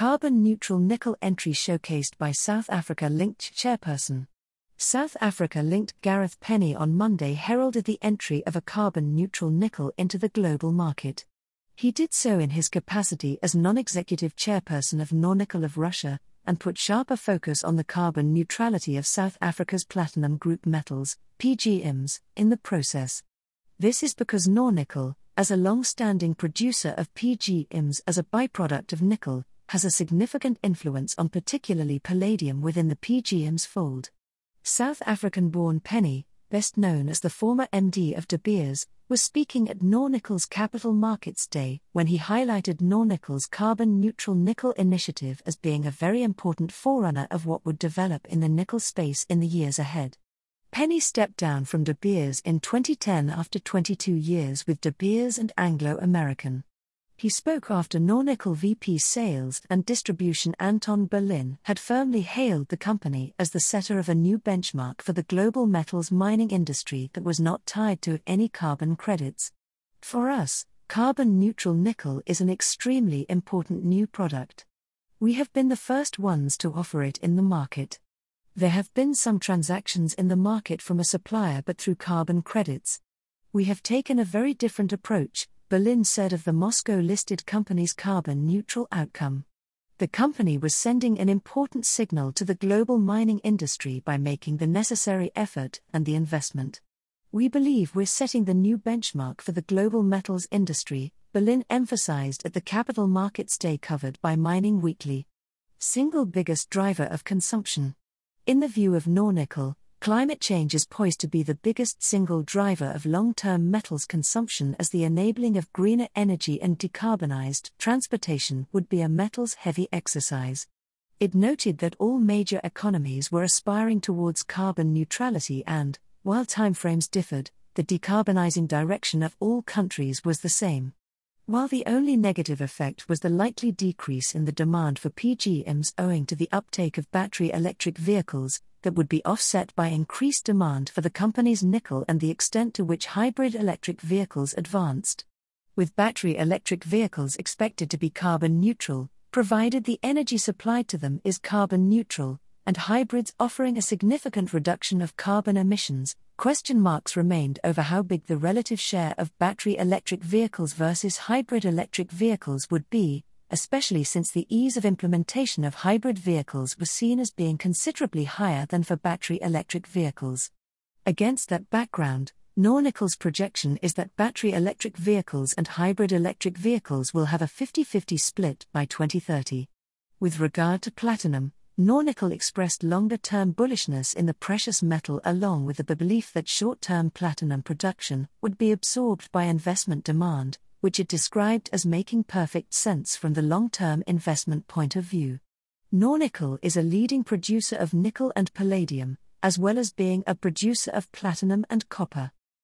Carbon neutral nickel entry showcased by South Africa linked chairperson. South Africa linked Gareth Penny on Monday heralded the entry of a carbon neutral nickel into the global market. He did so in his capacity as non executive chairperson of Nornickel of Russia, and put sharper focus on the carbon neutrality of South Africa's platinum group metals, PGMs, in the process. This is because Nornickel, as a long standing producer of PGMs as a byproduct of nickel, has a significant influence on particularly palladium within the PGMs fold. South African born Penny, best known as the former MD of De Beers, was speaking at Nornickel's Capital Markets Day when he highlighted Nornickel's carbon neutral nickel initiative as being a very important forerunner of what would develop in the nickel space in the years ahead. Penny stepped down from De Beers in 2010 after 22 years with De Beers and Anglo American. He spoke after Nornickel VP Sales and Distribution Anton Berlin had firmly hailed the company as the setter of a new benchmark for the global metals mining industry that was not tied to any carbon credits. For us, carbon neutral nickel is an extremely important new product. We have been the first ones to offer it in the market. There have been some transactions in the market from a supplier but through carbon credits. We have taken a very different approach, Berlin said of the Moscow listed company's carbon neutral outcome. The company was sending an important signal to the global mining industry by making the necessary effort and the investment. We believe we're setting the new benchmark for the global metals industry, Berlin emphasized at the Capital Markets Day covered by Mining Weekly. Single biggest driver of consumption. In the view of Nornickel, Climate change is poised to be the biggest single driver of long term metals consumption, as the enabling of greener energy and decarbonized transportation would be a metals heavy exercise. It noted that all major economies were aspiring towards carbon neutrality and, while timeframes differed, the decarbonizing direction of all countries was the same. While the only negative effect was the likely decrease in the demand for PGMs owing to the uptake of battery electric vehicles, that would be offset by increased demand for the company's nickel and the extent to which hybrid electric vehicles advanced. With battery electric vehicles expected to be carbon neutral, provided the energy supplied to them is carbon neutral, and hybrids offering a significant reduction of carbon emissions, question marks remained over how big the relative share of battery electric vehicles versus hybrid electric vehicles would be, especially since the ease of implementation of hybrid vehicles was seen as being considerably higher than for battery electric vehicles. Against that background, Nornickel's projection is that battery electric vehicles and hybrid electric vehicles will have a 50 50 split by 2030. With regard to platinum, Nornickel expressed longer term bullishness in the precious metal along with the belief that short term platinum production would be absorbed by investment demand, which it described as making perfect sense from the long term investment point of view. Nornickel is a leading producer of nickel and palladium, as well as being a producer of platinum and copper.